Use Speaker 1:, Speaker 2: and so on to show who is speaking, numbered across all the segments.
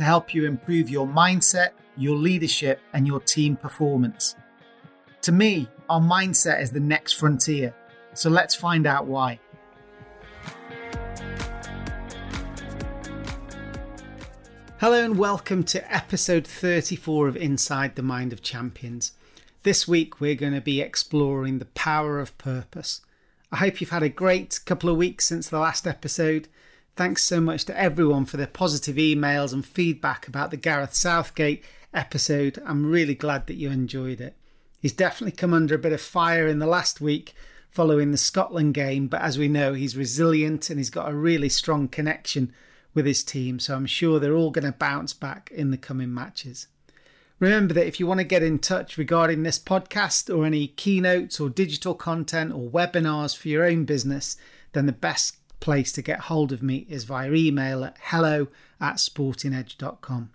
Speaker 1: to help you improve your mindset, your leadership, and your team performance. To me, our mindset is the next frontier, so let's find out why. Hello, and welcome to episode 34 of Inside the Mind of Champions. This week, we're going to be exploring the power of purpose. I hope you've had a great couple of weeks since the last episode. Thanks so much to everyone for their positive emails and feedback about the Gareth Southgate episode. I'm really glad that you enjoyed it. He's definitely come under a bit of fire in the last week following the Scotland game, but as we know, he's resilient and he's got a really strong connection with his team, so I'm sure they're all going to bounce back in the coming matches. Remember that if you want to get in touch regarding this podcast or any keynotes or digital content or webinars for your own business, then the best place to get hold of me is via email at hello at sportingedge.com.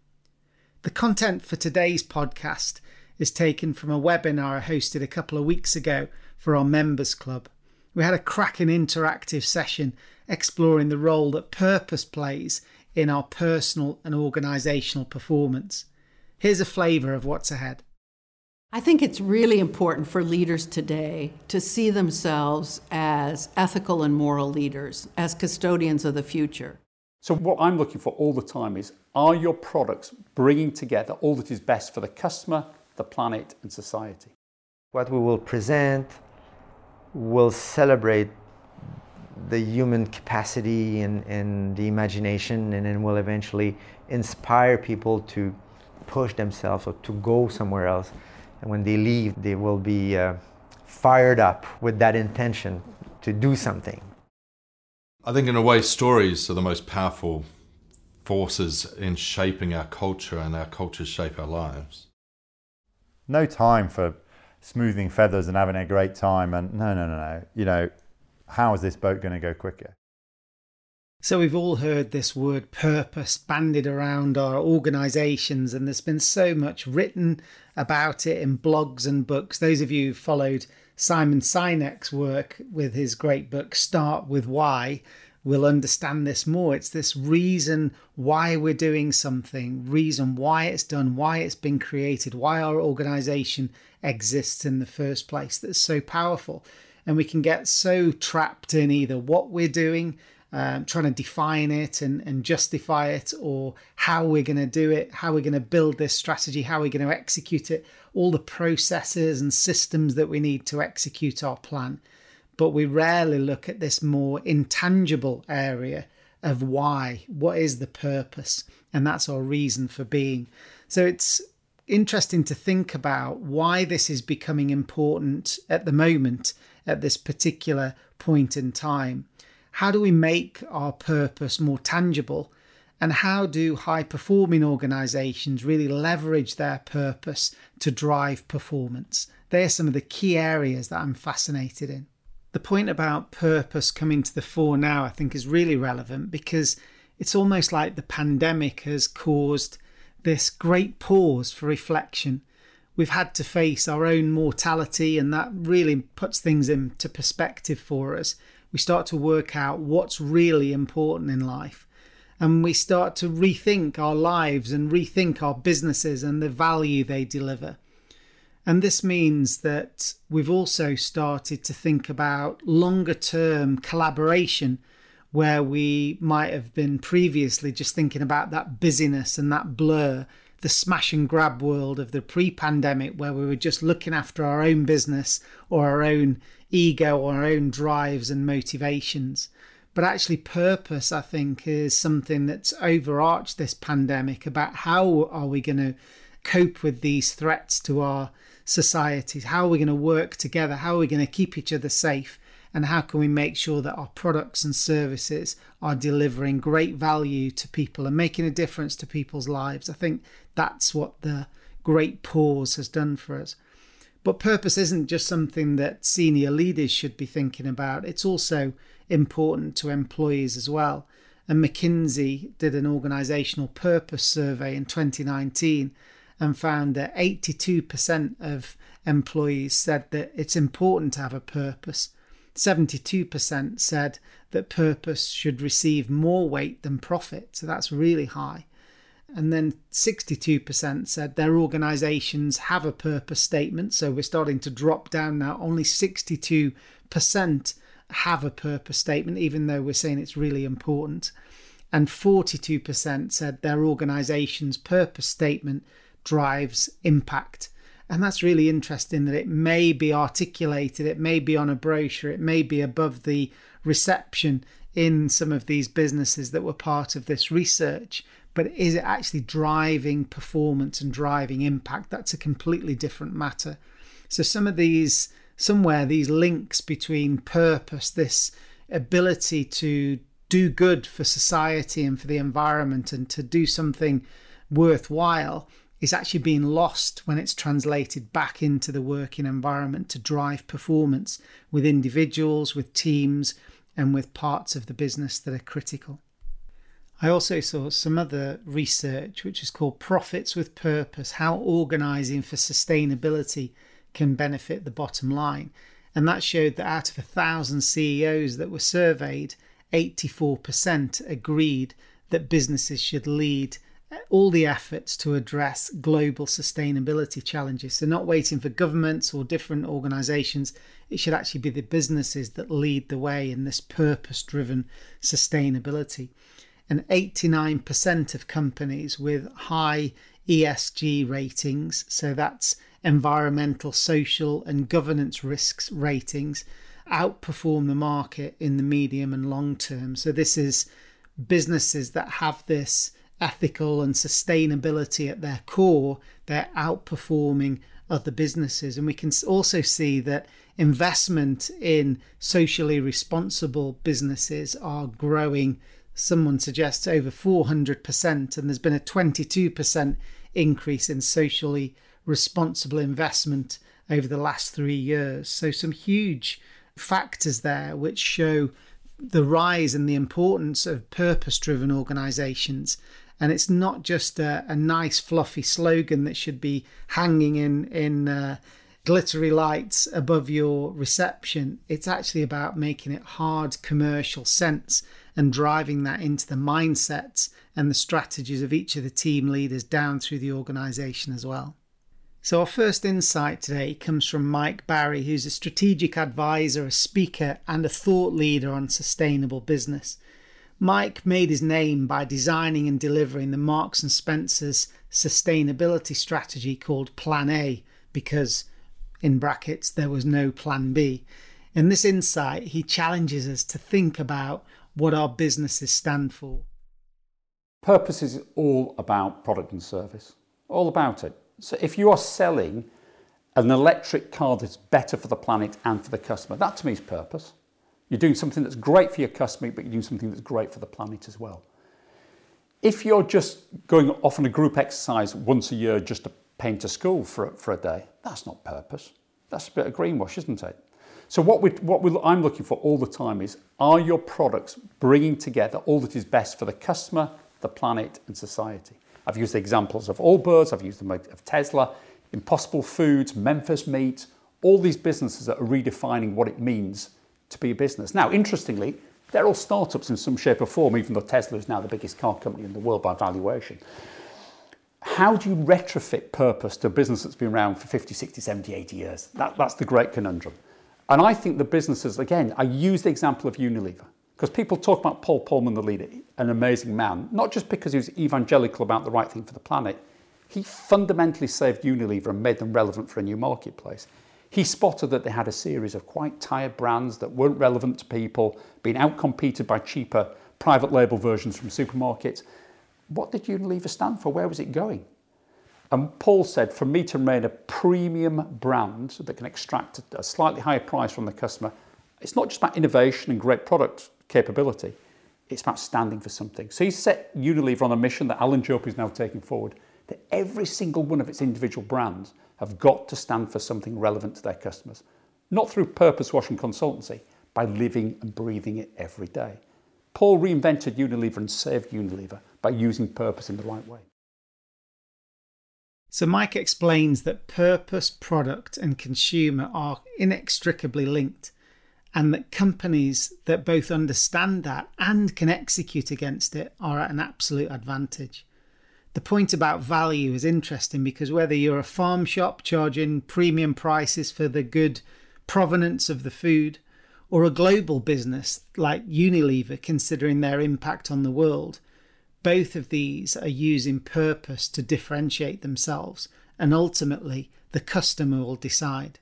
Speaker 1: The content for today's podcast is taken from a webinar I hosted a couple of weeks ago for our members club. We had a cracking interactive session exploring the role that purpose plays in our personal and organisational performance. Here's a flavour of what's ahead.
Speaker 2: I think it's really important for leaders today to see themselves as ethical and moral leaders, as custodians of the future.
Speaker 3: So, what I'm looking for all the time is are your products bringing together all that is best for the customer, the planet, and society?
Speaker 4: What we will present will celebrate the human capacity and, and the imagination, and then will eventually inspire people to push themselves or to go somewhere else. And when they leave, they will be uh, fired up with that intention to do something.
Speaker 5: I think, in a way, stories are the most powerful forces in shaping our culture, and our cultures shape our lives.
Speaker 6: No time for smoothing feathers and having a great time. And no, no, no, no. You know, how is this boat going to go quicker?
Speaker 1: So, we've all heard this word purpose banded around our organisations, and there's been so much written about it in blogs and books. Those of you who followed Simon Sinek's work with his great book, Start with Why, will understand this more. It's this reason why we're doing something, reason why it's done, why it's been created, why our organisation exists in the first place that's so powerful. And we can get so trapped in either what we're doing um, trying to define it and, and justify it, or how we're going to do it, how we're going to build this strategy, how we're going to execute it, all the processes and systems that we need to execute our plan. But we rarely look at this more intangible area of why, what is the purpose, and that's our reason for being. So it's interesting to think about why this is becoming important at the moment, at this particular point in time how do we make our purpose more tangible? And how do high performing organizations really leverage their purpose to drive performance? They're some of the key areas that I'm fascinated in. The point about purpose coming to the fore now, I think, is really relevant because it's almost like the pandemic has caused this great pause for reflection. We've had to face our own mortality, and that really puts things into perspective for us we start to work out what's really important in life. And we start to rethink our lives and rethink our businesses and the value they deliver. And this means that we've also started to think about longer term collaboration where we might have been previously just thinking about that busyness and that blur, the smash and grab world of the pre pandemic, where we were just looking after our own business or our own ego or our own drives and motivations. But actually, purpose, I think, is something that's overarched this pandemic about how are we going to cope with these threats to our societies? How are we going to work together? How are we going to keep each other safe? and how can we make sure that our products and services are delivering great value to people and making a difference to people's lives. I think that's what the great pause has done for us. But purpose isn't just something that senior leaders should be thinking about, it's also important to employees as well. And McKinsey did an organizational purpose survey in 2019 and found that 82% of employees said that it's important to have a purpose 72% said that purpose should receive more weight than profit. So that's really high. And then 62% said their organizations have a purpose statement. So we're starting to drop down now. Only 62% have a purpose statement, even though we're saying it's really important. And 42% said their organization's purpose statement drives impact. And that's really interesting that it may be articulated, it may be on a brochure, it may be above the reception in some of these businesses that were part of this research. But is it actually driving performance and driving impact? That's a completely different matter. So, some of these, somewhere, these links between purpose, this ability to do good for society and for the environment and to do something worthwhile is actually being lost when it's translated back into the working environment to drive performance with individuals, with teams, and with parts of the business that are critical. I also saw some other research which is called Profits with Purpose How Organizing for Sustainability Can Benefit the Bottom Line. And that showed that out of a thousand CEOs that were surveyed, 84% agreed that businesses should lead all the efforts to address global sustainability challenges. So, not waiting for governments or different organizations, it should actually be the businesses that lead the way in this purpose driven sustainability. And 89% of companies with high ESG ratings, so that's environmental, social, and governance risks ratings, outperform the market in the medium and long term. So, this is businesses that have this ethical and sustainability at their core, they're outperforming other businesses. And we can also see that investment in socially responsible businesses are growing. Someone suggests over 400%, and there's been a 22% increase in socially responsible investment over the last three years. So, some huge factors there which show the rise and the importance of purpose driven organizations and it's not just a, a nice fluffy slogan that should be hanging in in uh, glittery lights above your reception. It's actually about making it hard commercial sense and driving that into the mindsets and the strategies of each of the team leaders down through the organization as well. So, our first insight today comes from Mike Barry, who's a strategic advisor, a speaker, and a thought leader on sustainable business. Mike made his name by designing and delivering the Marks and Spencer's sustainability strategy called Plan A because in brackets there was no plan B. In this insight, he challenges us to think about what our businesses stand for.
Speaker 3: Purpose is all about product and service, all about it. So if you are selling an electric car that's better for the planet and for the customer, that to me is purpose. You're doing something that's great for your customer, but you're doing something that's great for the planet as well. If you're just going off on a group exercise once a year just to paint a school for, for a day, that's not purpose. That's a bit of greenwash, isn't it? So what, we, what we, I'm looking for all the time is, are your products bringing together all that is best for the customer, the planet and society? I've used the examples of Allbirds, I've used them of Tesla, Impossible Foods, Memphis Meat, all these businesses that are redefining what it means to be a business. Now, interestingly, they're all startups in some shape or form, even though Tesla is now the biggest car company in the world by valuation. How do you retrofit purpose to a business that's been around for 50, 60, 70, 80 years? That, that's the great conundrum. And I think the businesses, again, I use the example of Unilever. Because people talk about Paul Polman, the leader, an amazing man, not just because he was evangelical about the right thing for the planet, he fundamentally saved Unilever and made them relevant for a new marketplace. He spotted that they had a series of quite tired brands that weren't relevant to people, being outcompeted by cheaper private label versions from supermarkets. What did Unilever stand for? Where was it going? And Paul said, for me to remain a premium brand that can extract a slightly higher price from the customer, it's not just about innovation and great product capability, it's about standing for something. So he set Unilever on a mission that Alan Jope is now taking forward, that every single one of its individual brands have got to stand for something relevant to their customers. Not through purpose washing consultancy, by living and breathing it every day. Paul reinvented Unilever and saved Unilever by using purpose in the right way.
Speaker 1: So, Mike explains that purpose, product, and consumer are inextricably linked, and that companies that both understand that and can execute against it are at an absolute advantage. The point about value is interesting because whether you're a farm shop charging premium prices for the good provenance of the food, or a global business like Unilever considering their impact on the world, both of these are using purpose to differentiate themselves, and ultimately the customer will decide.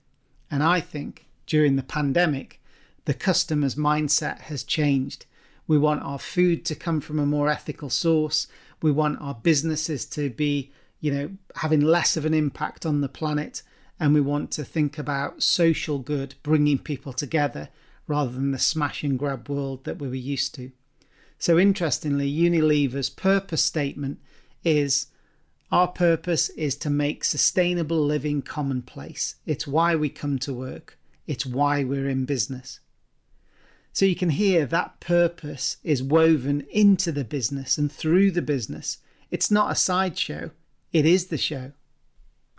Speaker 1: And I think during the pandemic, the customer's mindset has changed. We want our food to come from a more ethical source. We want our businesses to be, you know, having less of an impact on the planet. And we want to think about social good, bringing people together rather than the smash and grab world that we were used to. So, interestingly, Unilever's purpose statement is our purpose is to make sustainable living commonplace. It's why we come to work, it's why we're in business. So you can hear that purpose is woven into the business and through the business. It's not a sideshow, it is the show.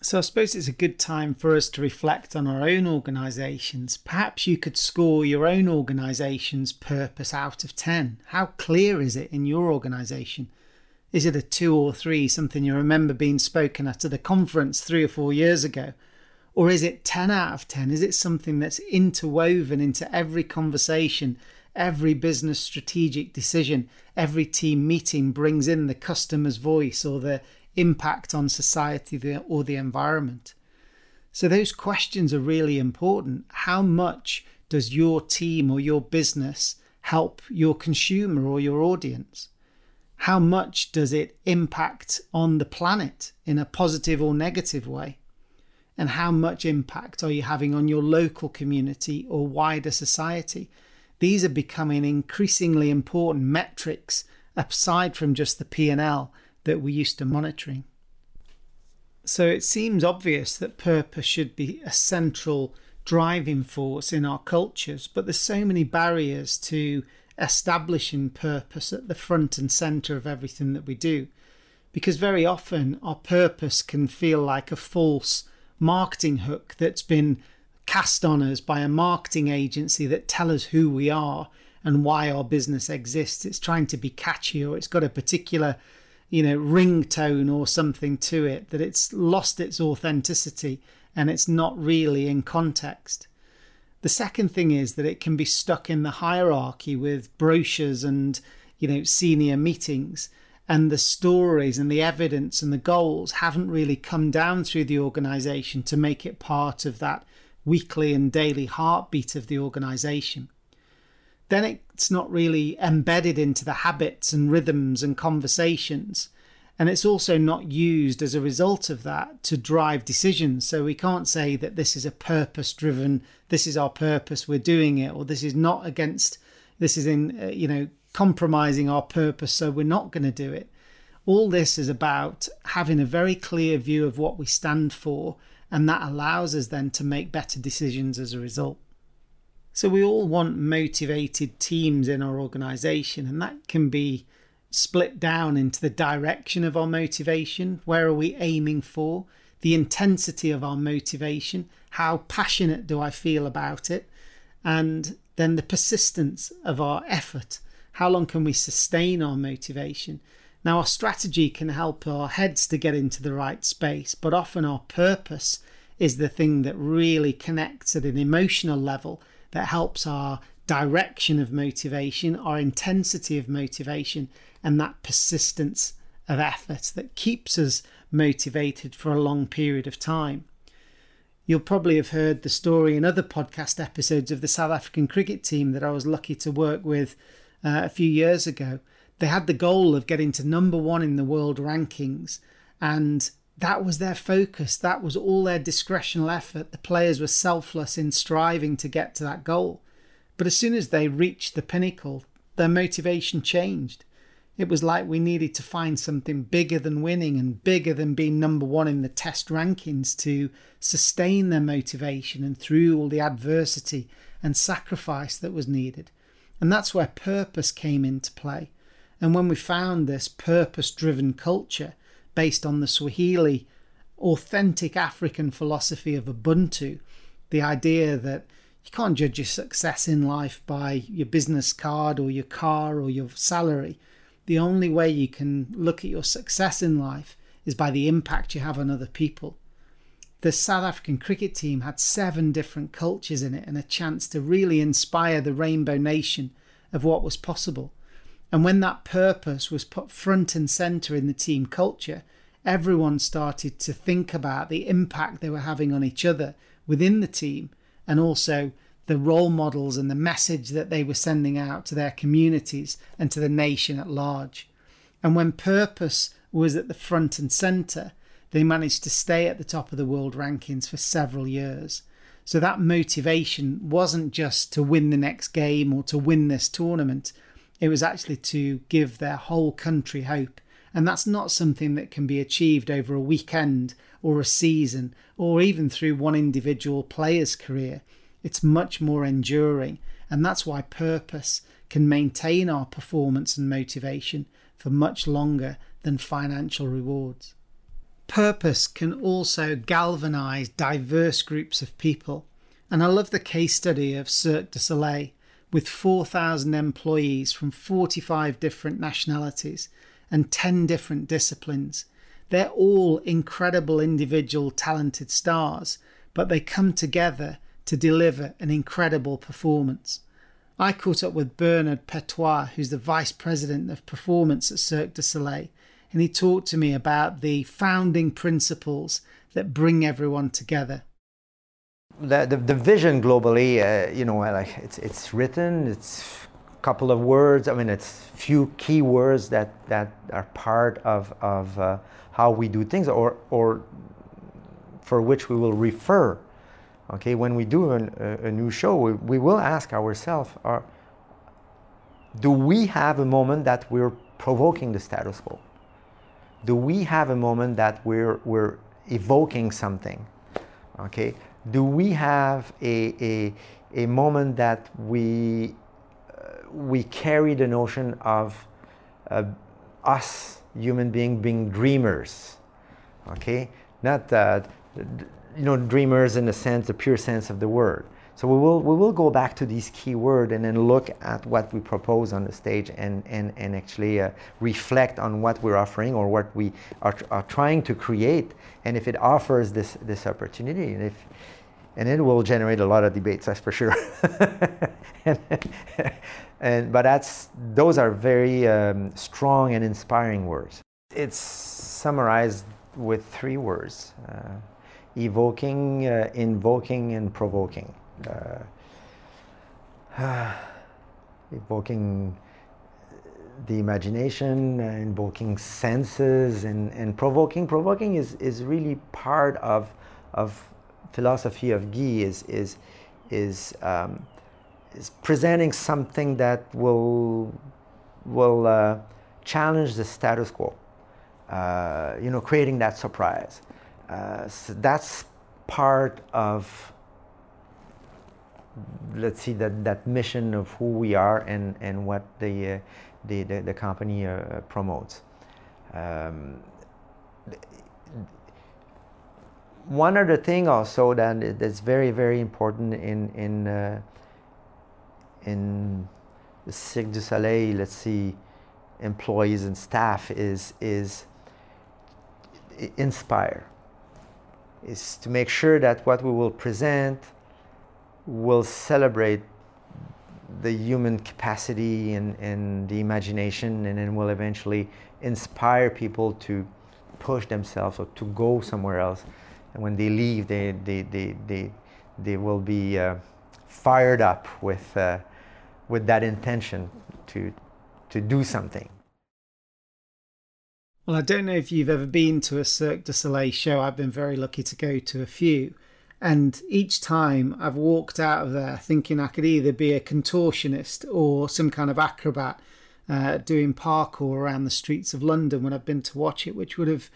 Speaker 1: So I suppose it's a good time for us to reflect on our own organisations. Perhaps you could score your own organisation's purpose out of 10. How clear is it in your organisation? Is it a two or three, something you remember being spoken at at a conference three or four years ago? Or is it 10 out of 10? Is it something that's interwoven into every conversation, every business strategic decision, every team meeting brings in the customer's voice or the impact on society or the environment? So, those questions are really important. How much does your team or your business help your consumer or your audience? How much does it impact on the planet in a positive or negative way? and how much impact are you having on your local community or wider society? These are becoming increasingly important metrics aside from just the P&L that we're used to monitoring. So it seems obvious that purpose should be a central driving force in our cultures, but there's so many barriers to establishing purpose at the front and center of everything that we do. Because very often our purpose can feel like a false marketing hook that's been cast on us by a marketing agency that tell us who we are and why our business exists. It's trying to be catchy or it's got a particular, you know, ringtone or something to it that it's lost its authenticity and it's not really in context. The second thing is that it can be stuck in the hierarchy with brochures and, you know, senior meetings and the stories and the evidence and the goals haven't really come down through the organization to make it part of that weekly and daily heartbeat of the organization, then it's not really embedded into the habits and rhythms and conversations. And it's also not used as a result of that to drive decisions. So we can't say that this is a purpose driven, this is our purpose, we're doing it, or this is not against, this is in, uh, you know, compromising our purpose, so we're not going to do it. All this is about having a very clear view of what we stand for, and that allows us then to make better decisions as a result. So, we all want motivated teams in our organization, and that can be split down into the direction of our motivation. Where are we aiming for? The intensity of our motivation. How passionate do I feel about it? And then the persistence of our effort. How long can we sustain our motivation? Now, our strategy can help our heads to get into the right space, but often our purpose is the thing that really connects at an emotional level that helps our direction of motivation, our intensity of motivation, and that persistence of effort that keeps us motivated for a long period of time. You'll probably have heard the story in other podcast episodes of the South African cricket team that I was lucky to work with uh, a few years ago. They had the goal of getting to number one in the world rankings, and that was their focus. That was all their discretional effort. The players were selfless in striving to get to that goal. But as soon as they reached the pinnacle, their motivation changed. It was like we needed to find something bigger than winning and bigger than being number one in the test rankings to sustain their motivation and through all the adversity and sacrifice that was needed. And that's where purpose came into play. And when we found this purpose driven culture based on the Swahili authentic African philosophy of Ubuntu, the idea that you can't judge your success in life by your business card or your car or your salary the only way you can look at your success in life is by the impact you have on other people. The South African cricket team had seven different cultures in it and a chance to really inspire the Rainbow Nation of what was possible. And when that purpose was put front and centre in the team culture, everyone started to think about the impact they were having on each other within the team and also the role models and the message that they were sending out to their communities and to the nation at large. And when purpose was at the front and centre, they managed to stay at the top of the world rankings for several years. So that motivation wasn't just to win the next game or to win this tournament, it was actually to give their whole country hope. And that's not something that can be achieved over a weekend or a season or even through one individual player's career. It's much more enduring, and that's why purpose can maintain our performance and motivation for much longer than financial rewards. Purpose can also galvanize diverse groups of people, and I love the case study of Cirque du Soleil with 4,000 employees from 45 different nationalities and 10 different disciplines. They're all incredible individual talented stars, but they come together to deliver an incredible performance. I caught up with Bernard Petiot, who's the Vice President of Performance at Cirque du Soleil, and he talked to me about the founding principles that bring everyone together.
Speaker 4: The, the, the vision globally, uh, you know, like it's, it's written, it's a couple of words, I mean, it's few key words that, that are part of, of uh, how we do things or, or for which we will refer Okay, when we do an, a, a, new show, we, we will ask ourselves, are, do we have a moment that we're provoking the status quo? Do we have a moment that we're, we're evoking something? Okay, do we have a, a, a moment that we, uh, we carry the notion of uh, us, human being, being dreamers? Okay, not that you know, dreamers in the sense, the pure sense of the word. So we will, we will go back to these key words and then look at what we propose on the stage and, and, and actually uh, reflect on what we're offering or what we are, are trying to create. And if it offers this, this opportunity, and, if, and it will generate a lot of debates, that's for sure. and, and, but that's, those are very um, strong and inspiring words. It's summarized with three words. Uh, evoking, uh, invoking, and provoking. Uh, evoking the imagination, uh, invoking senses, and, and provoking. Provoking is, is really part of, of philosophy of Guy is, is, is, um, is presenting something that will, will uh, challenge the status quo. Uh, you know, creating that surprise. Uh, so that's part of let's see that, that mission of who we are and, and what the, uh, the, the, the, company uh, promotes. Um, one other thing also that that's very very important in in uh, in the Cirque du Soleil, let's see, employees and staff is is inspire is to make sure that what we will present will celebrate the human capacity and, and the imagination and then will eventually inspire people to push themselves or to go somewhere else. And when they leave, they, they, they, they, they will be uh, fired up with, uh, with that intention to, to do something.
Speaker 1: Well, I don't know if you've ever been to a Cirque du Soleil show. I've been very lucky to go to a few. And each time I've walked out of there thinking I could either be a contortionist or some kind of acrobat uh, doing parkour around the streets of London when I've been to watch it, which would have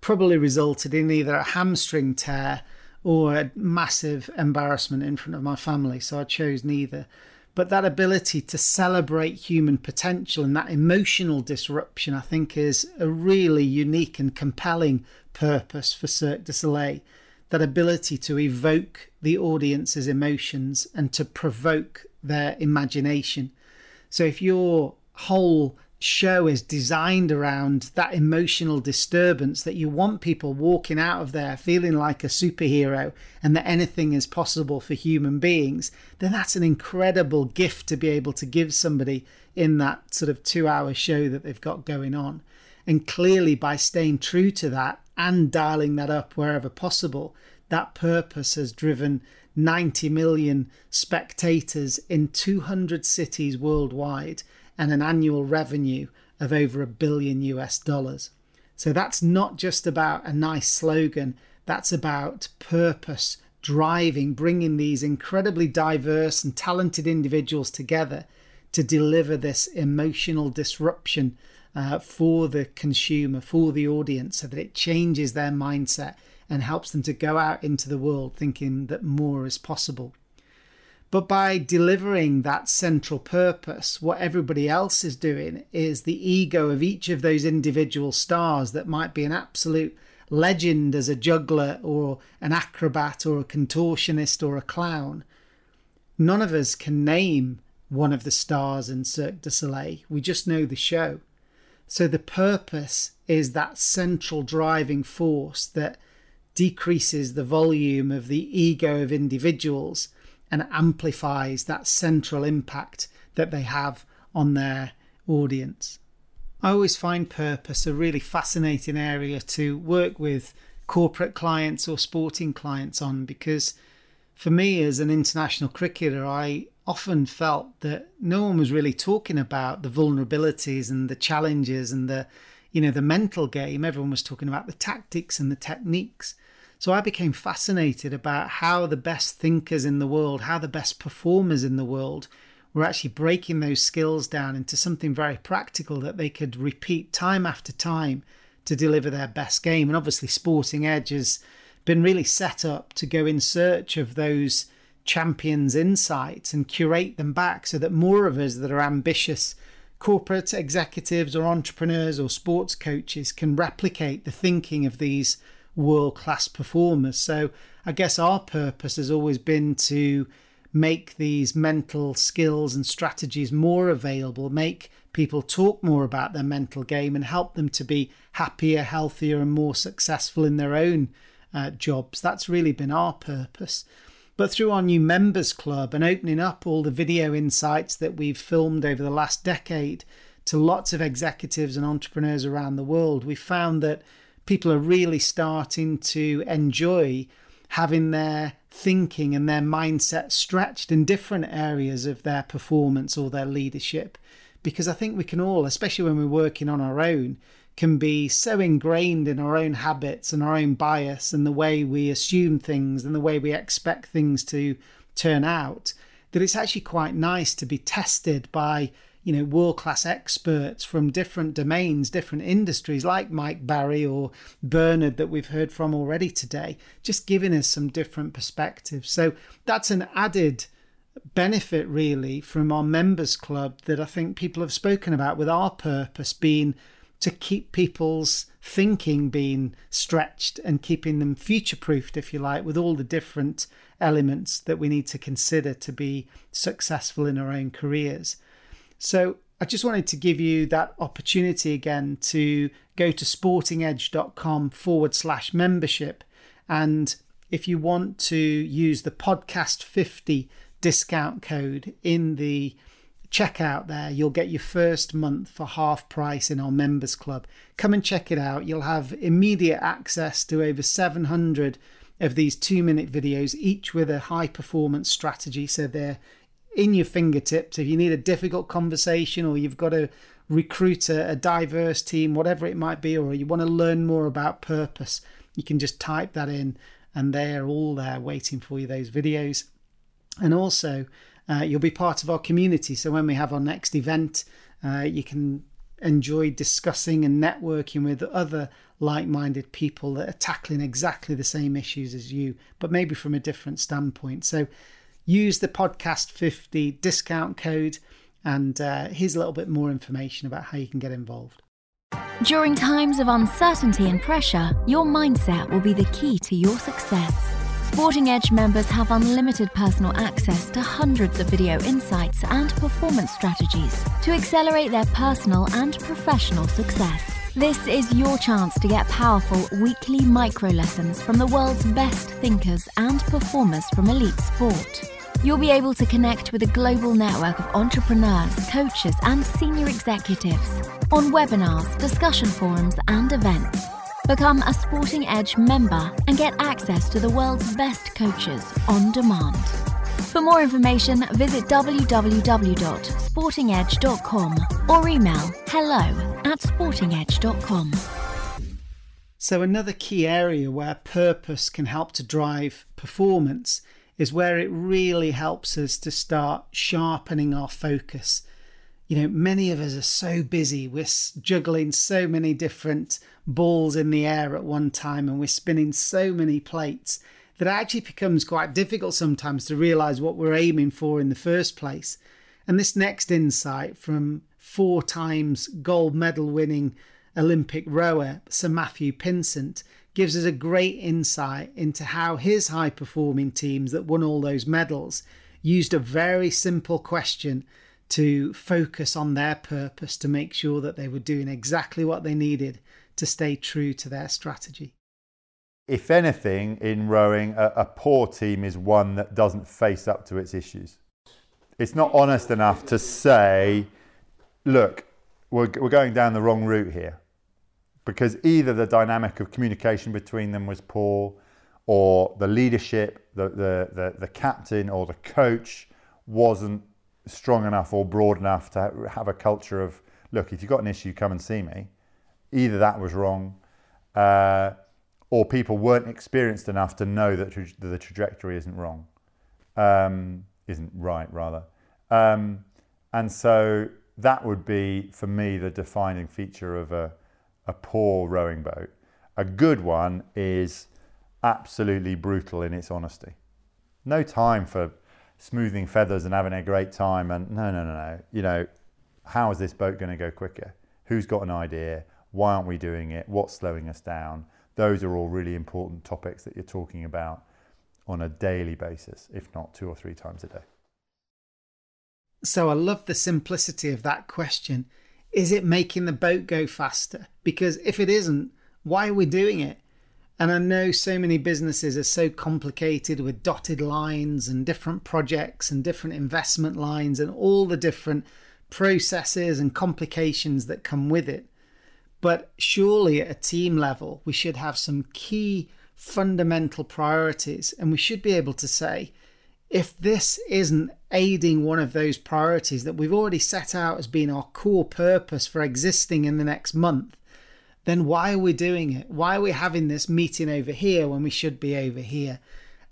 Speaker 1: probably resulted in either a hamstring tear or a massive embarrassment in front of my family. So I chose neither. But that ability to celebrate human potential and that emotional disruption, I think, is a really unique and compelling purpose for Cirque du Soleil. That ability to evoke the audience's emotions and to provoke their imagination. So if your whole show is designed around that emotional disturbance that you want people walking out of there feeling like a superhero and that anything is possible for human beings, then that's an incredible gift to be able to give somebody in that sort of two hour show that they've got going on. And clearly, by staying true to that and dialing that up wherever possible, that purpose has driven 90 million spectators in 200 cities worldwide and an annual revenue of over a billion US dollars. So that's not just about a nice slogan, that's about purpose, driving, bringing these incredibly diverse and talented individuals together to deliver this emotional disruption uh, for the consumer, for the audience, so that it changes their mindset and helps them to go out into the world thinking that more is possible. But by delivering that central purpose, what everybody else is doing is the ego of each of those individual stars that might be an absolute legend as a juggler or an acrobat or a contortionist or a clown. None of us can name one of the stars in Cirque du Soleil. We just know the show. So the purpose is that central driving force that decreases the volume of the ego of individuals and amplifies that central impact that they have on their audience. I always find purpose a really fascinating area to work with corporate clients or sporting clients on because for me as an international cricketer I often felt that no one was really talking about the vulnerabilities and the challenges and the you know the mental game everyone was talking about the tactics and the techniques so I became fascinated about how the best thinkers in the world, how the best performers in the world were actually breaking those skills down into something very practical that they could repeat time after time to deliver their best game. And obviously, Sporting Edge has been really set up to go in search of those champions' insights and curate them back so that more of us that are ambitious corporate executives or entrepreneurs or sports coaches can replicate the thinking of these world class performers. So I guess our purpose has always been to make these mental skills and strategies more available, make people talk more about their mental game, and help them to be happier, healthier, and more successful in their own uh, jobs. That's really been our purpose. But through our new members club and opening up all the video insights that we've filmed over the last decade to lots of executives and entrepreneurs around the world, we found that people are really starting to enjoy having their thinking and their mindset stretched in different areas of their performance or their leadership. Because I think we can all, especially when we're working on our own, can be so ingrained in our own habits and our own bias and the way we assume things and the way we expect things to turn out that it's actually quite nice to be tested by you know world class experts from different domains different industries like mike barry or bernard that we've heard from already today just giving us some different perspectives so that's an added benefit really from our members club that i think people have spoken about with our purpose being to keep people's thinking being stretched and keeping them future proofed, if you like, with all the different elements that we need to consider to be successful in our own careers. So I just wanted to give you that opportunity again to go to sportingedge.com forward slash membership. And if you want to use the podcast 50 discount code in the checkout there. You'll get your first month for half price in our members club. Come and check it out. You'll have immediate access to over 700 of these two minute videos, each with a high performance strategy. So they're in your fingertips. If you need a difficult conversation or you've got to recruit a, a diverse team, whatever it might be, or you want to learn more about purpose, you can just type that in and they're all there waiting for you, those videos. And also, uh, you'll be part of our community. So when we have our next event, uh, you can enjoy discussing and networking with other like minded people that are tackling exactly the same issues as you, but maybe from a different standpoint. So use the podcast 50 discount code, and uh, here's a little bit more information about how you can get involved.
Speaker 7: During times of uncertainty and pressure, your mindset will be the key to your success. Sporting Edge members have unlimited personal access to hundreds of video insights and performance strategies to accelerate their personal and professional success. This is your chance to get powerful weekly micro lessons from the world's best thinkers and performers from elite sport. You'll be able to connect with a global network of entrepreneurs, coaches, and senior executives on webinars, discussion forums, and events. Become a Sporting Edge member and get access to the world's best coaches on demand. For more information, visit www.sportingedge.com or email hello at sportingedge.com.
Speaker 1: So, another key area where purpose can help to drive performance is where it really helps us to start sharpening our focus you know, many of us are so busy. We're juggling so many different balls in the air at one time and we're spinning so many plates that it actually becomes quite difficult sometimes to realize what we're aiming for in the first place. And this next insight from four times gold medal winning Olympic rower Sir Matthew Pinsent gives us a great insight into how his high performing teams that won all those medals used a very simple question to focus on their purpose to make sure that they were doing exactly what they needed to stay true to their strategy.
Speaker 6: If anything, in rowing, a, a, poor team is one that doesn't face up to its issues. It's not honest enough to say, look, we're, we're going down the wrong route here. Because either the dynamic of communication between them was poor, or the leadership, the, the, the, the captain or the coach wasn't strong enough or broad enough to have a culture of look if you've got an issue come and see me. Either that was wrong uh, or people weren't experienced enough to know that tra- the trajectory isn't wrong um, isn't right rather. Um, and so that would be for me the defining feature of a, a poor rowing boat a good one is absolutely brutal in its honesty no time for smoothing feathers and having a great time. And no, no, no, no. You know, how is this boat going to go quicker? Who's got an idea? Why aren't we doing it? What's slowing us down? Those are all really important topics that you're talking about on a daily basis, if not two or three times a day.
Speaker 1: So I love the simplicity of that question. Is it making the boat go faster? Because if it isn't, why are we doing it? And I know so many businesses are so complicated with dotted lines and different projects and different investment lines and all the different processes and complications that come with it. But surely at a team level, we should have some key fundamental priorities and we should be able to say, if this isn't aiding one of those priorities that we've already set out as being our core purpose for existing in the next month, then why are we doing it? Why are we having this meeting over here when we should be over here?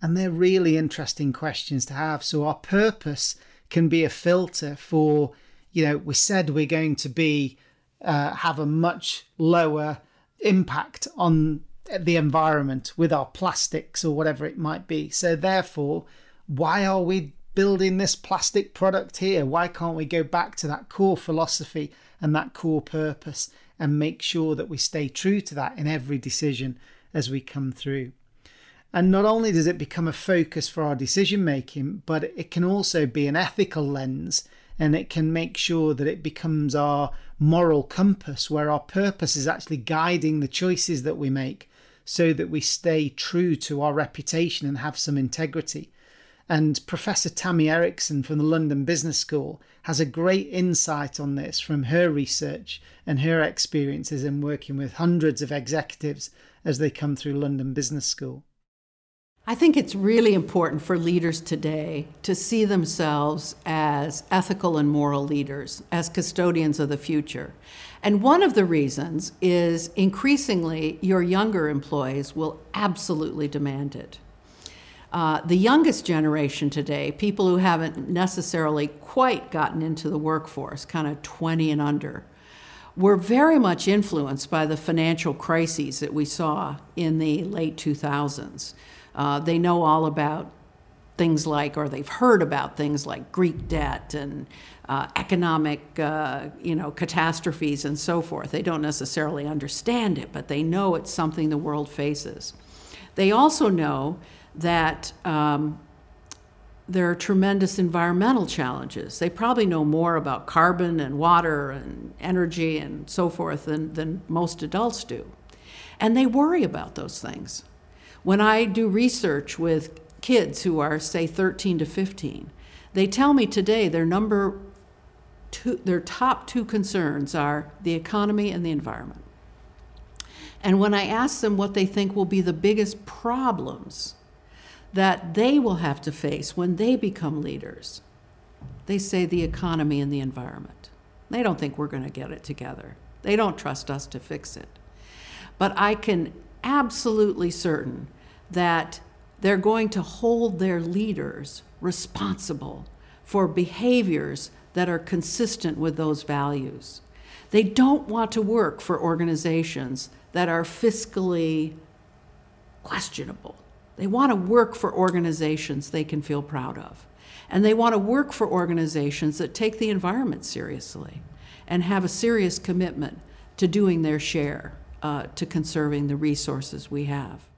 Speaker 1: And they're really interesting questions to have. So our purpose can be a filter for, you know, we said we're going to be uh, have a much lower impact on the environment with our plastics or whatever it might be. So therefore, why are we building this plastic product here? Why can't we go back to that core philosophy and that core purpose and make sure that we stay true to that in every decision as we come through. And not only does it become a focus for our decision making, but it can also be an ethical lens and it can make sure that it becomes our moral compass where our purpose is actually guiding the choices that we make so that we stay true to our reputation and have some integrity. And Professor Tammy Erickson from the London Business School has a great insight on this from her research and her experiences in working with hundreds of executives as they come through London Business School.
Speaker 2: I think it's really important for leaders today to see themselves as ethical and moral leaders, as custodians of the future. And one of the reasons is increasingly your younger employees will absolutely demand it. Uh, the youngest generation today, people who haven't necessarily quite gotten into the workforce, kind of 20 and under, were very much influenced by the financial crises that we saw in the late 2000s. Uh, they know all about things like, or they've heard about things like Greek debt and uh, economic, uh, you know, catastrophes and so forth. They don't necessarily understand it, but they know it's something the world faces. They also know that um, there are tremendous environmental challenges. They probably know more about carbon and water and energy and so forth than, than most adults do. And they worry about those things. When I do research with kids who are, say, 13 to 15, they tell me today their number two, their top two concerns are the economy and the environment. And when I ask them what they think will be the biggest problems that they will have to face when they become leaders, they say the economy and the environment. They don't think we're going to get it together. They don't trust us to fix it. But I can absolutely certain that they're going to hold their leaders responsible for behaviors that are consistent with those values. They don't want to work for organizations that are fiscally questionable. They want to work for organizations they can feel proud of. And they want to work for organizations that take the environment seriously and have a serious commitment to doing their share uh, to conserving the resources we have.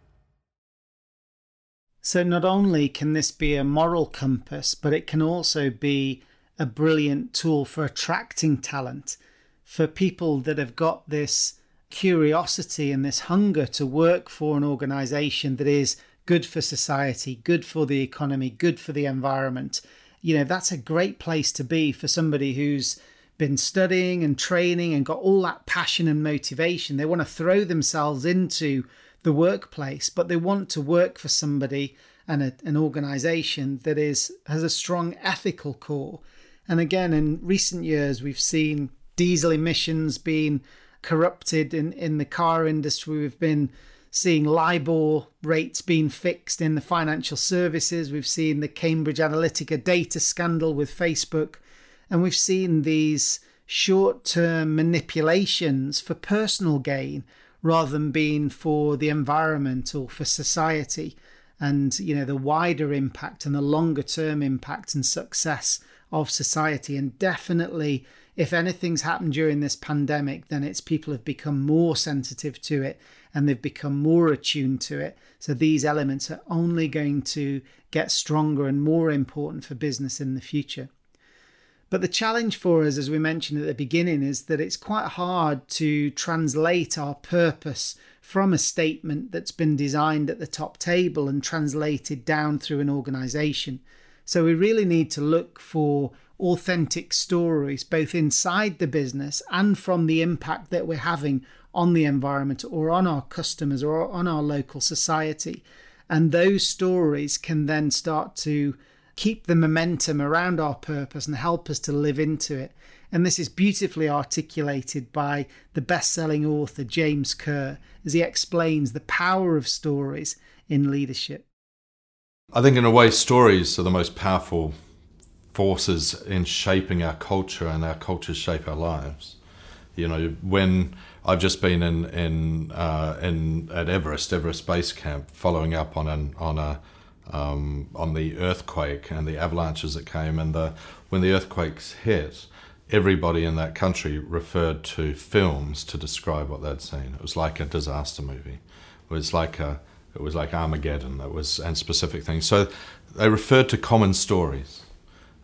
Speaker 1: So, not only can this be a moral compass, but it can also be a brilliant tool for attracting talent, for people that have got this curiosity and this hunger to work for an organization that is good for society, good for the economy, good for the environment. You know, that's a great place to be for somebody who's been studying and training and got all that passion and motivation. They want to throw themselves into the workplace, but they want to work for somebody and a, an organization that is has a strong ethical core. And again, in recent years, we've seen diesel emissions being corrupted in, in the car industry. We've been seeing LIBOR rates being fixed in the financial services. We've seen the Cambridge Analytica data scandal with Facebook. And we've seen these short term manipulations for personal gain rather than being for the environment or for society and you know the wider impact and the longer term impact and success of society and definitely if anything's happened during this pandemic then it's people have become more sensitive to it and they've become more attuned to it so these elements are only going to get stronger and more important for business in the future but the challenge for us, as we mentioned at the beginning, is that it's quite hard to translate our purpose from a statement that's been designed at the top table and translated down through an organization. So we really need to look for authentic stories, both inside the business and from the impact that we're having on the environment or on our customers or on our local society. And those stories can then start to keep the momentum around our purpose and help us to live into it. And this is beautifully articulated by the best selling author James Kerr as he explains the power of stories in leadership.
Speaker 5: I think, in a way, stories are the most powerful forces in shaping our culture, and our cultures shape our lives. You know, when I've just been in in uh, in at Everest, Everest Base Camp, following up on an on a um, on the earthquake and the avalanches that came. And the, when the earthquakes hit, everybody in that country referred to films to describe what they'd seen. It was like a disaster movie. It was like a it was like Armageddon. It was and specific things. So they referred to common stories.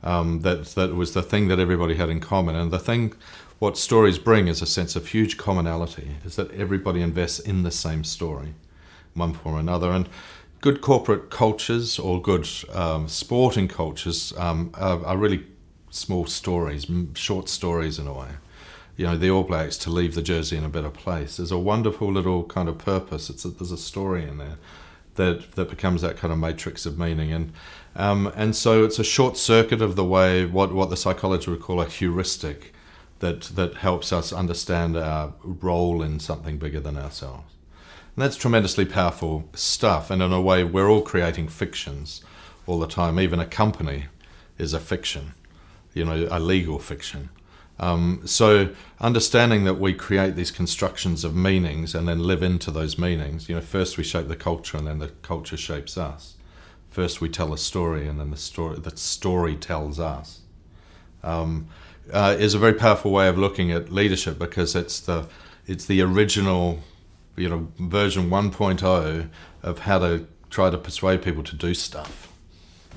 Speaker 5: Um, that that was the thing that everybody had in common. And the thing, what stories bring is a sense of huge commonality. Is that everybody invests in the same story, one form or another. And good corporate cultures or good um, sporting cultures um, are, are, really small stories, short stories in a way. You know, the All Blacks to leave the jersey in a better place. There's a wonderful little kind of purpose. It's a, there's a story in there that that becomes that kind of matrix of meaning, and um, and so it's a short circuit of the way what what the psychology would call a heuristic that that helps us understand our role in something bigger than ourselves. And that's tremendously powerful stuff. And in a way, we're all creating fictions all the time. Even a company is a fiction, you know, a legal fiction. Um, so understanding that we create these constructions of meanings and then live into those meanings. You know, first we shape the culture and then the culture shapes us. First we tell a story and then the story the story tells us. Um, uh, is a very powerful way of looking at leadership because it's the it's the original, you know, version 1.0 of how to try to persuade people to do stuff.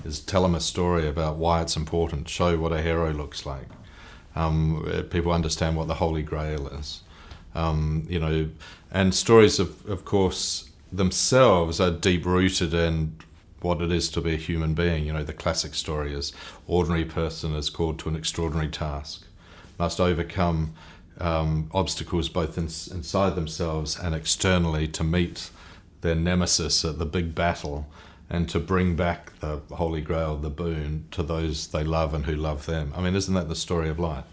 Speaker 5: Is tell them a story about why it's important, show what a hero looks like. Um, people understand what the Holy Grail is. Um, you know, and stories of, of course, themselves are deep rooted in what it is to be a human being. You know, the classic story is ordinary person is called to an extraordinary task, must overcome um, obstacles both in, inside themselves and externally to meet their nemesis at the big battle and to bring back the Holy Grail, the boon, to those they love and who love them. I mean, isn't that the story of life?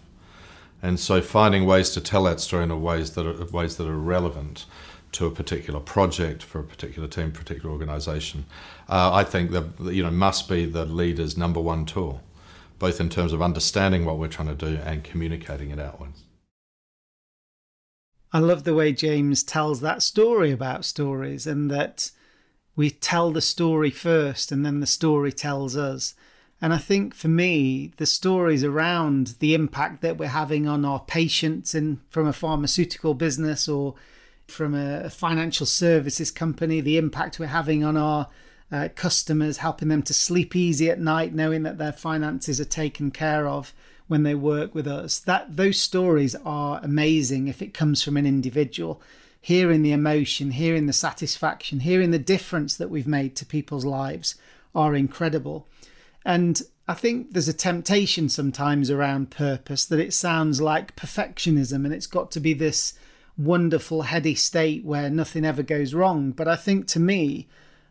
Speaker 5: And so, finding ways to tell that story in ways that are ways that are relevant to a particular project for a particular team, particular organisation, uh, I think that you know must be the leader's number one tool, both in terms of understanding what we're trying to do and communicating it outwards.
Speaker 1: I love the way James tells that story about stories, and that we tell the story first, and then the story tells us. And I think for me, the stories around the impact that we're having on our patients in from a pharmaceutical business or from a financial services company, the impact we're having on our uh, customers, helping them to sleep easy at night, knowing that their finances are taken care of when they work with us. That those stories are amazing if it comes from an individual. Hearing the emotion, hearing the satisfaction, hearing the difference that we've made to people's lives are incredible. And I think there's a temptation sometimes around purpose that it sounds like perfectionism and it's got to be this wonderful, heady state where nothing ever goes wrong. But I think to me,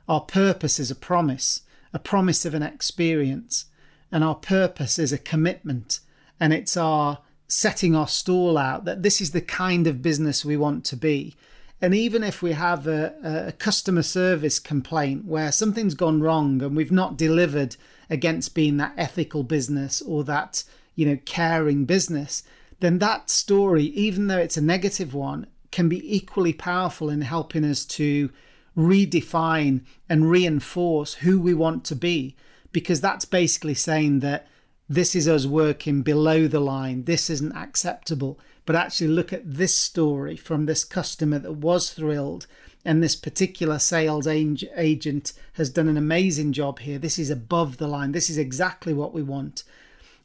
Speaker 1: our purpose is a promise, a promise of an experience. And our purpose is a commitment. And it's our setting our stall out that this is the kind of business we want to be. And even if we have a, a customer service complaint where something's gone wrong and we've not delivered against being that ethical business or that, you know, caring business, then that story, even though it's a negative one, can be equally powerful in helping us to redefine and reinforce who we want to be. Because that's basically saying that this is us working below the line, this isn't acceptable. But actually, look at this story from this customer that was thrilled, and this particular sales agent has done an amazing job here. This is above the line, this is exactly what we want.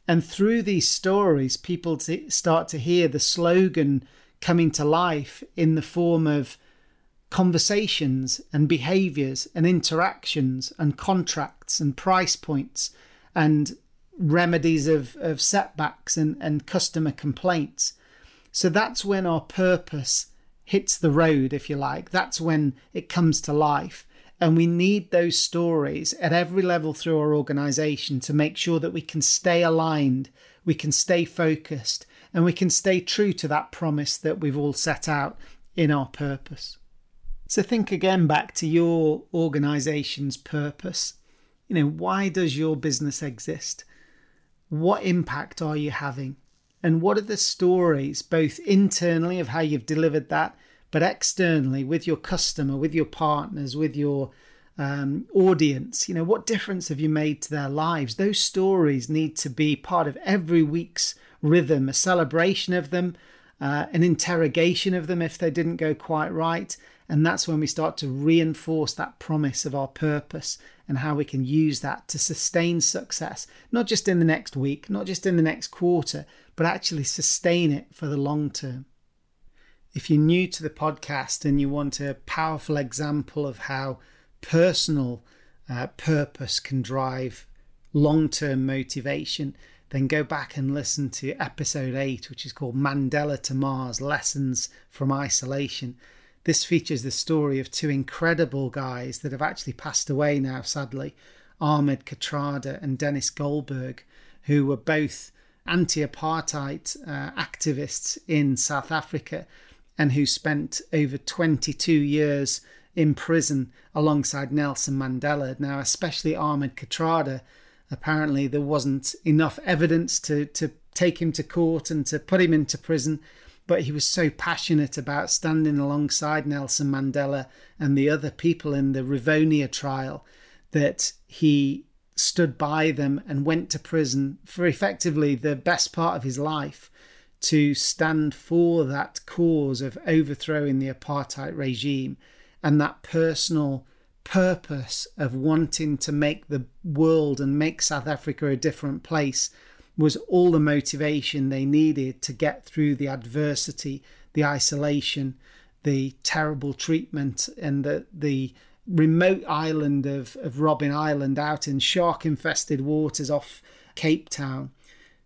Speaker 1: And through these stories, people t- start to hear the slogan coming to life in the form of conversations and behaviors and interactions and contracts and price points and remedies of, of setbacks and, and customer complaints. So that's when our purpose hits the road, if you like. That's when it comes to life. And we need those stories at every level through our organization to make sure that we can stay aligned, we can stay focused, and we can stay true to that promise that we've all set out in our purpose. So think again back to your organization's purpose. You know, why does your business exist? What impact are you having? And what are the stories, both internally of how you've delivered that, but externally with your customer, with your partners, with your um, audience, you know, what difference have you made to their lives? Those stories need to be part of every week's rhythm, a celebration of them, uh, an interrogation of them if they didn't go quite right. And that's when we start to reinforce that promise of our purpose and how we can use that to sustain success, not just in the next week, not just in the next quarter, but actually sustain it for the long term. If you're new to the podcast and you want a powerful example of how personal uh, purpose can drive long term motivation, then go back and listen to episode 8, which is called Mandela to Mars Lessons from Isolation. This features the story of two incredible guys that have actually passed away now, sadly Ahmed Kathrada and Dennis Goldberg, who were both anti apartheid uh, activists in South Africa and who spent over 22 years in prison alongside Nelson Mandela. Now, especially Ahmed Kathrada, apparently there wasn't enough evidence to, to take him to court and to put him into prison. But he was so passionate about standing alongside Nelson Mandela and the other people in the Rivonia trial that he stood by them and went to prison for effectively the best part of his life to stand for that cause of overthrowing the apartheid regime and that personal purpose of wanting to make the world and make South Africa a different place was all the motivation they needed to get through the adversity, the isolation, the terrible treatment, and the the remote island of, of Robben Island out in shark infested waters off Cape Town.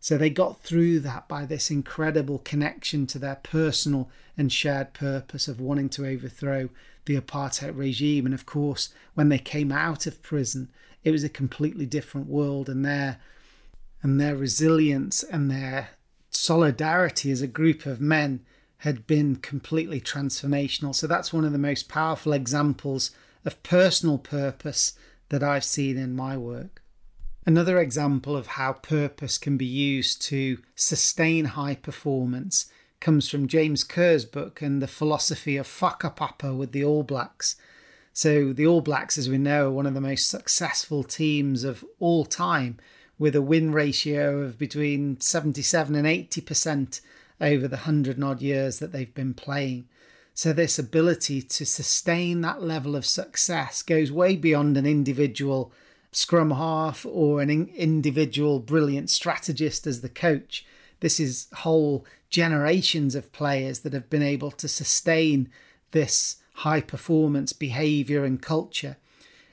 Speaker 1: So they got through that by this incredible connection to their personal and shared purpose of wanting to overthrow the apartheid regime. And of course, when they came out of prison, it was a completely different world, and their and their resilience and their solidarity as a group of men had been completely transformational. So that's one of the most powerful examples of personal purpose that I've seen in my work. Another example of how purpose can be used to sustain high performance comes from James Kerr's book and the philosophy of whakapapa with the All Blacks. So, the All Blacks, as we know, are one of the most successful teams of all time, with a win ratio of between 77 and 80% over the 100 odd years that they've been playing. So, this ability to sustain that level of success goes way beyond an individual scrum half or an individual brilliant strategist as the coach. This is whole generations of players that have been able to sustain this high performance behavior and culture.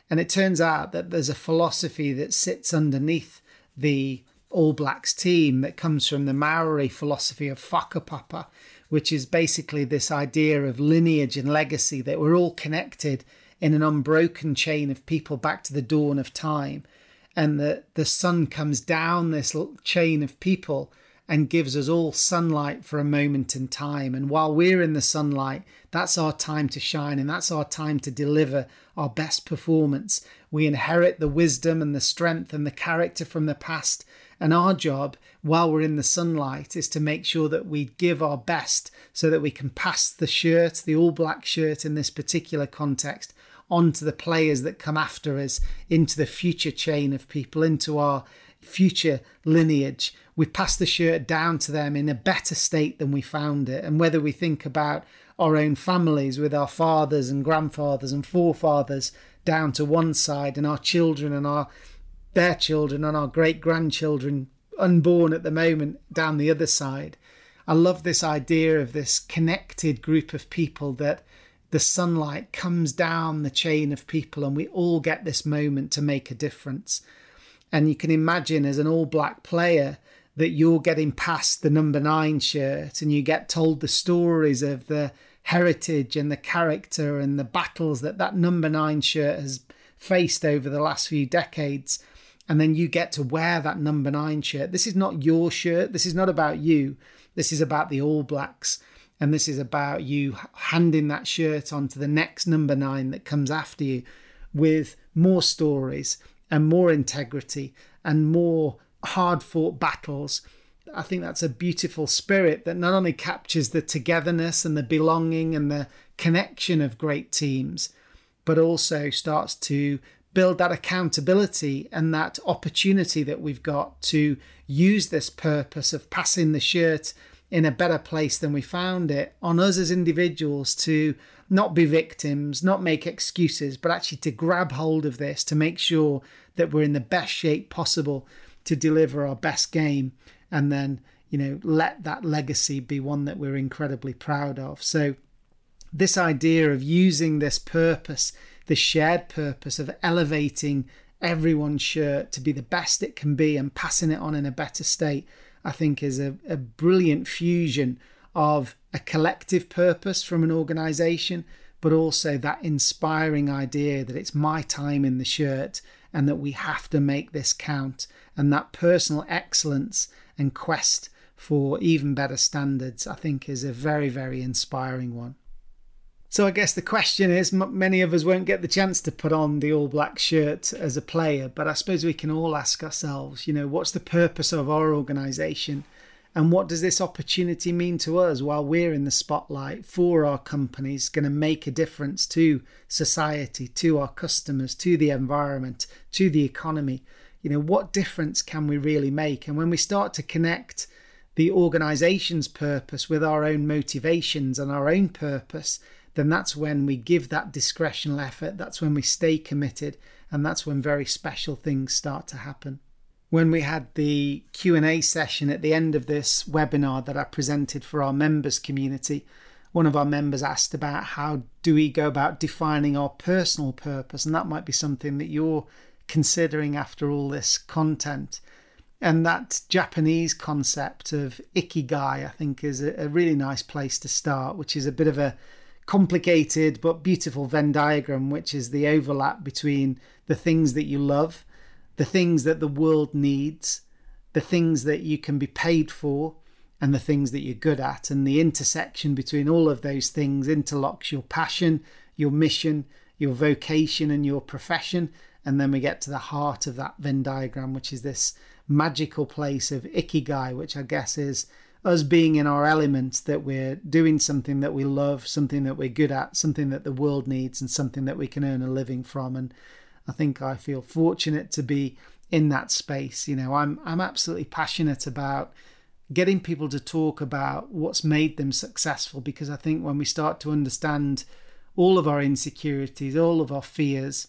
Speaker 1: And it turns out that there's a philosophy that sits underneath the All Blacks team that comes from the Maori philosophy of whakapapa, which is basically this idea of lineage and legacy that we're all connected in an unbroken chain of people back to the dawn of time. And that the sun comes down this chain of people and gives us all sunlight for a moment in time. And while we're in the sunlight, that's our time to shine and that's our time to deliver our best performance. We inherit the wisdom and the strength and the character from the past and our job while we're in the sunlight is to make sure that we give our best so that we can pass the shirt, the all black shirt in this particular context, on to the players that come after us, into the future chain of people, into our future lineage. We pass the shirt down to them in a better state than we found it. And whether we think about our own families with our fathers and grandfathers and forefathers down to one side and our children and our their children and our great grandchildren unborn at the moment down the other side. I love this idea of this connected group of people that the sunlight comes down the chain of people and we all get this moment to make a difference. And you can imagine as an all black player that you're getting past the number nine shirt and you get told the stories of the heritage and the character and the battles that that number nine shirt has faced over the last few decades and then you get to wear that number nine shirt. This is not your shirt. This is not about you. This is about the All Blacks. And this is about you handing that shirt on to the next number nine that comes after you with more stories and more integrity and more hard fought battles. I think that's a beautiful spirit that not only captures the togetherness and the belonging and the connection of great teams, but also starts to build that accountability and that opportunity that we've got to use this purpose of passing the shirt in a better place than we found it on us as individuals to not be victims, not make excuses, but actually to grab hold of this to make sure that we're in the best shape possible to deliver our best game and then, you know, let that legacy be one that we're incredibly proud of. So, this idea of using this purpose the shared purpose of elevating everyone's shirt to be the best it can be and passing it on in a better state, I think is a, a brilliant fusion of a collective purpose from an organization, but also that inspiring idea that it's my time in the shirt and that we have to make this count. And that personal excellence and quest for even better standards, I think, is a very, very inspiring one. So I guess the question is many of us won't get the chance to put on the all black shirt as a player, but I suppose we can all ask ourselves, you know, what's the purpose of our organisation? And what does this opportunity mean to us while we're in the spotlight for our companies, going to make a difference to society, to our customers, to the environment, to the economy? You know, what difference can we really make? And when we start to connect the organization's purpose with our own motivations and our own purpose, then that's when we give that discretional effort, that's when we stay committed, and that's when very special things start to happen. When we had the Q&A session at the end of this webinar that I presented for our members community, one of our members asked about how do we go about defining our personal purpose and that might be something that you're considering after all this content. And that Japanese concept of ikigai, I think, is a, really nice place to start, which is a bit of a complicated but beautiful Venn diagram, which is the overlap between the things that you love, the things that the world needs, the things that you can be paid for, and the things that you're good at. And the intersection between all of those things interlocks your passion, your mission, your vocation, and your profession. And then we get to the heart of that Venn diagram, which is this magical place of ikigai, which I guess is us being in our element, that we're doing something that we love, something that we're good at, something that the world needs, and something that we can earn a living from. And I think I feel fortunate to be in that space. You know, I'm I'm absolutely passionate about getting people to talk about what's made them successful because I think when we start to understand all of our insecurities, all of our fears,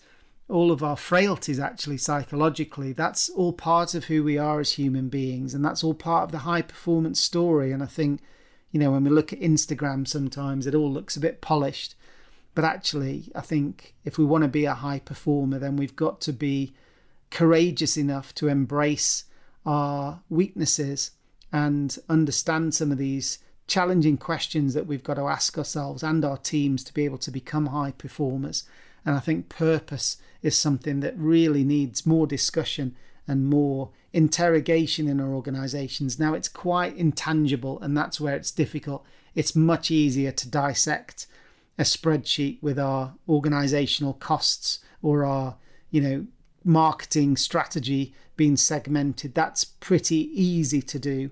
Speaker 1: all of our frailties actually psychologically that's all part of who we are as human beings and that's all part of the high performance story. And i think you know when we look at instagram sometimes it all looks a bit polished. But actually i think if we want to be a high performer then we've got to be courageous enough to embrace our weaknesses and understand some of these challenging questions that we've got to ask ourselves and our teams to be able to become high performers and I think purpose is something that really needs more discussion and more interrogation in our organizations. Now, it's quite intangible, and that's where it's difficult. It's much easier to dissect a spreadsheet with our organizational costs or our, you know, marketing strategy being segmented. That's pretty easy to do.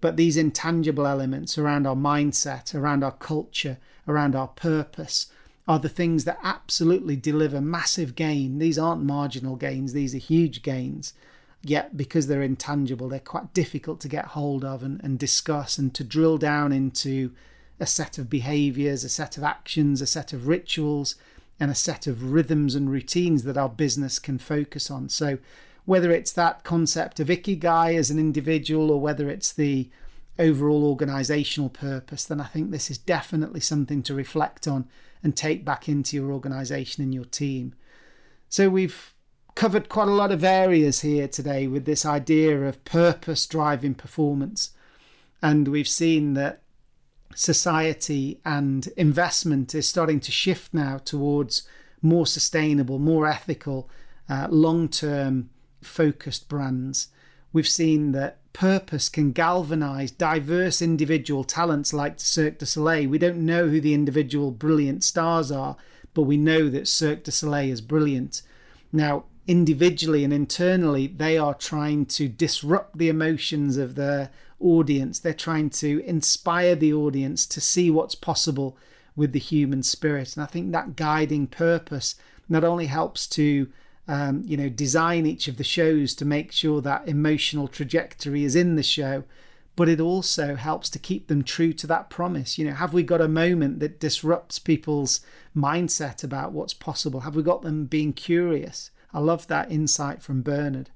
Speaker 1: But these intangible elements around our mindset, around our culture, around our purpose, are the things that absolutely deliver massive gain. These aren't marginal gains, these are huge gains. Yet, because they're intangible, they're quite difficult to get hold of and, and discuss and to drill down into a set of behaviors, a set of actions, a set of rituals, and a set of rhythms and routines that our business can focus on. So, whether it's that concept of ikigai as an individual or whether it's the overall organizational purpose, then I think this is definitely something to reflect on and take back into your organization and your team. So we've covered quite a lot of areas here today with this idea of purpose driving performance. And we've seen that society and investment is starting to shift now towards more sustainable, more ethical, uh, long term focused brands. We've seen that purpose can galvanize diverse individual talents like Cirque du Soleil. We don't know who the individual brilliant stars are, but we know that Cirque du Soleil is brilliant. Now, individually and internally, they are trying to disrupt the emotions of their audience. They're trying to inspire the audience to see what's possible with the human spirit. And I think that guiding purpose not only helps to um, you know, design each of the shows to make sure that emotional trajectory is in the show, but it also helps to keep them true to that promise. You know, have we got a moment that disrupts people's mindset about what's possible? Have we got them being curious? I love that insight from Bernard.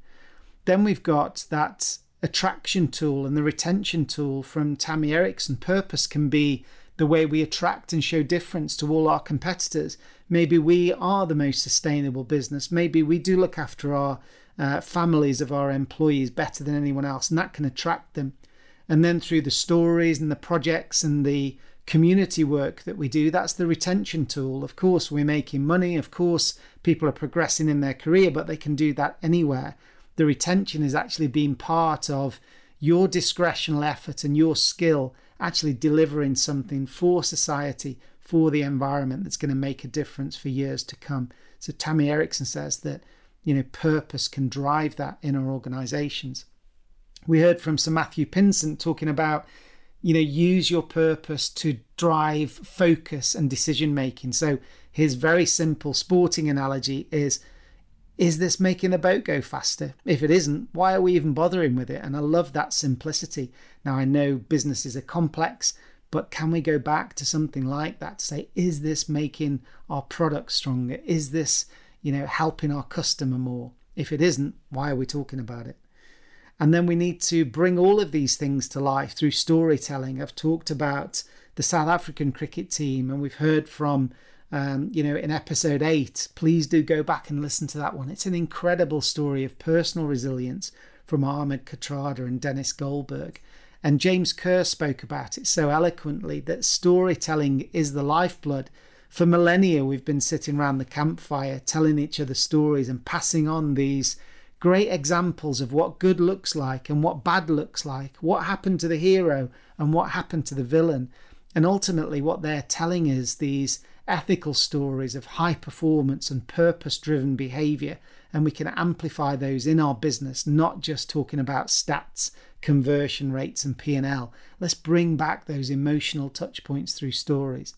Speaker 1: Then we've got that attraction tool and the retention tool from Tammy Erickson. Purpose can be the way we attract and show difference to all our competitors. Maybe we are the most sustainable business. Maybe we do look after our uh, families of our employees better than anyone else, and that can attract them. And then through the stories and the projects and the community work that we do, that's the retention tool. Of course, we're making money. Of course, people are progressing in their career, but they can do that anywhere. The retention is actually being part of your discretional effort and your skill actually delivering something for society, for the environment that's going to make a difference for years to come. So Tammy Erickson says that you know purpose can drive that in our organizations. We heard from Sir Matthew Pinsent talking about you know use your purpose to drive focus and decision making. So his very simple sporting analogy is is this making the boat go faster? If it isn't, why are we even bothering with it? And I love that simplicity. Now, I know businesses are complex, but can we go back to something like that to say, is this making our product stronger? Is this, you know, helping our customer more? If it isn't, why are we talking about it? And then we need to bring all of these things to life through storytelling. I've talked about the South African cricket team, and we've heard from um, you know, in episode eight. Please do go back and listen to that one. It's an incredible story of personal resilience from Ahmed Kathrada and Dennis Goldberg. And James Kerr spoke about it so eloquently that storytelling is the lifeblood. For millennia, we've been sitting around the campfire telling each other stories and passing on these great examples of what good looks like and what bad looks like, what happened to the hero and what happened to the villain. And ultimately, what they're telling is these ethical stories of high performance and purpose driven behavior and we can amplify those in our business not just talking about stats conversion rates and p&l let's bring back those emotional touch points through stories.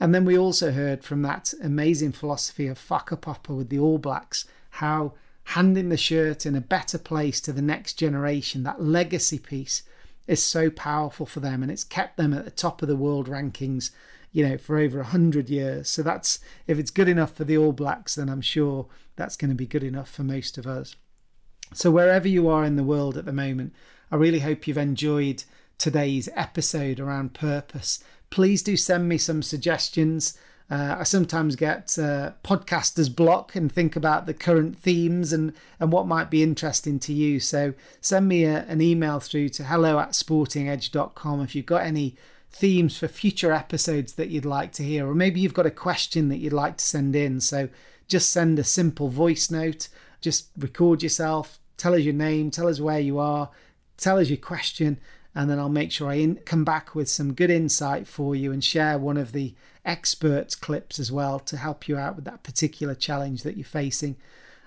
Speaker 1: And then we also heard from that amazing philosophy of whakapapa with the all blacks how handing the shirt in a better place to the next generation that legacy piece is so powerful for them and it's kept them at the top of the world rankings you know, for over a hundred years. So that's if it's good enough for the All Blacks, then I'm sure that's going to be good enough for most of us. So wherever you are in the world at the moment, I really hope you've enjoyed today's episode around purpose. Please do send me some suggestions. Uh, I sometimes get uh, podcasters block and think about the current themes and, and what might be interesting to you. So send me a, an email through to hello at sportingedge.com if you've got any themes for future episodes that you'd like to hear, or maybe you've got a question that you'd like to send in. So just send a simple voice note, just record yourself, tell us your name, tell us where you are, tell us your question, and then I'll make sure I in, come back with some good insight for you and share one of the experts' clips as well to help you out with that particular challenge that you're facing.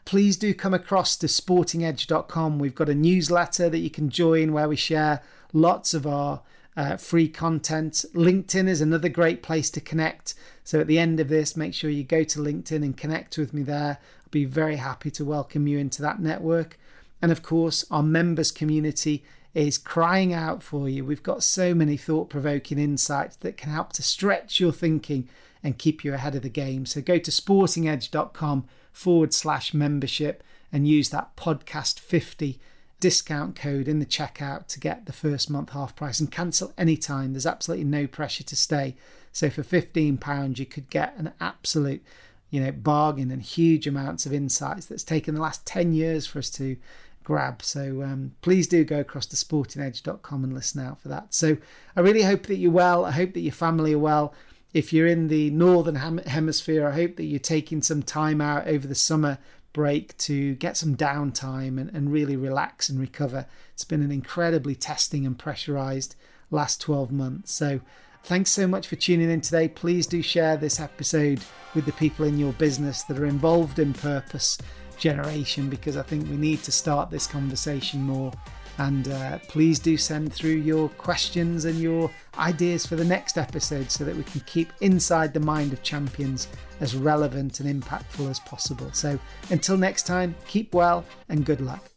Speaker 1: Please do come across to sportingedge.com. We've got a newsletter that you can join where we share lots of our uh, free content. LinkedIn is another great place to connect. So at the end of this, make sure you go to LinkedIn and connect with me there. I'll be very happy to welcome you into that network. And of course, our members community is crying out for you. We've got so many thought provoking insights that can help to stretch your thinking and keep you ahead of the game. So go to sportingedge.com forward slash membership and use that podcast 50 discount code in the checkout to get the first month half price and cancel anytime. There's absolutely no pressure to stay. So for £15, you could get an absolute you know bargain and huge amounts of insights that's taken the last 10 years for us to grab so um, please do go across to sportingedge.com and listen out for that so i really hope that you're well i hope that your family are well if you're in the northern hemisphere i hope that you're taking some time out over the summer break to get some downtime and, and really relax and recover. It's been an incredibly testing and pressurized last 12 months. So, thanks so much for tuning in today. Please do share this episode with the people in your business that are involved in purpose generation because I think we need to start this conversation more and uh, please do send through your questions and your ideas for the next episode so that we can keep inside the mind of champions as relevant and impactful as possible. So until next time, keep well and good luck.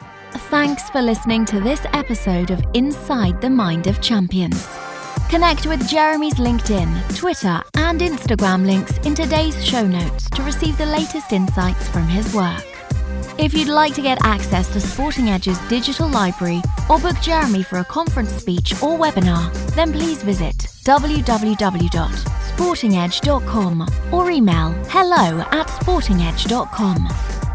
Speaker 7: Thanks for listening to this episode of Inside the Mind of Champions. Connect with Jeremy's LinkedIn, Twitter, and Instagram links in today's show notes to receive the latest insights from his work. If you'd like to get access to Sporting Edge's digital library or book Jeremy for a conference speech or webinar, then please visit www.sportingedge.com or email hello at sportingedge.com.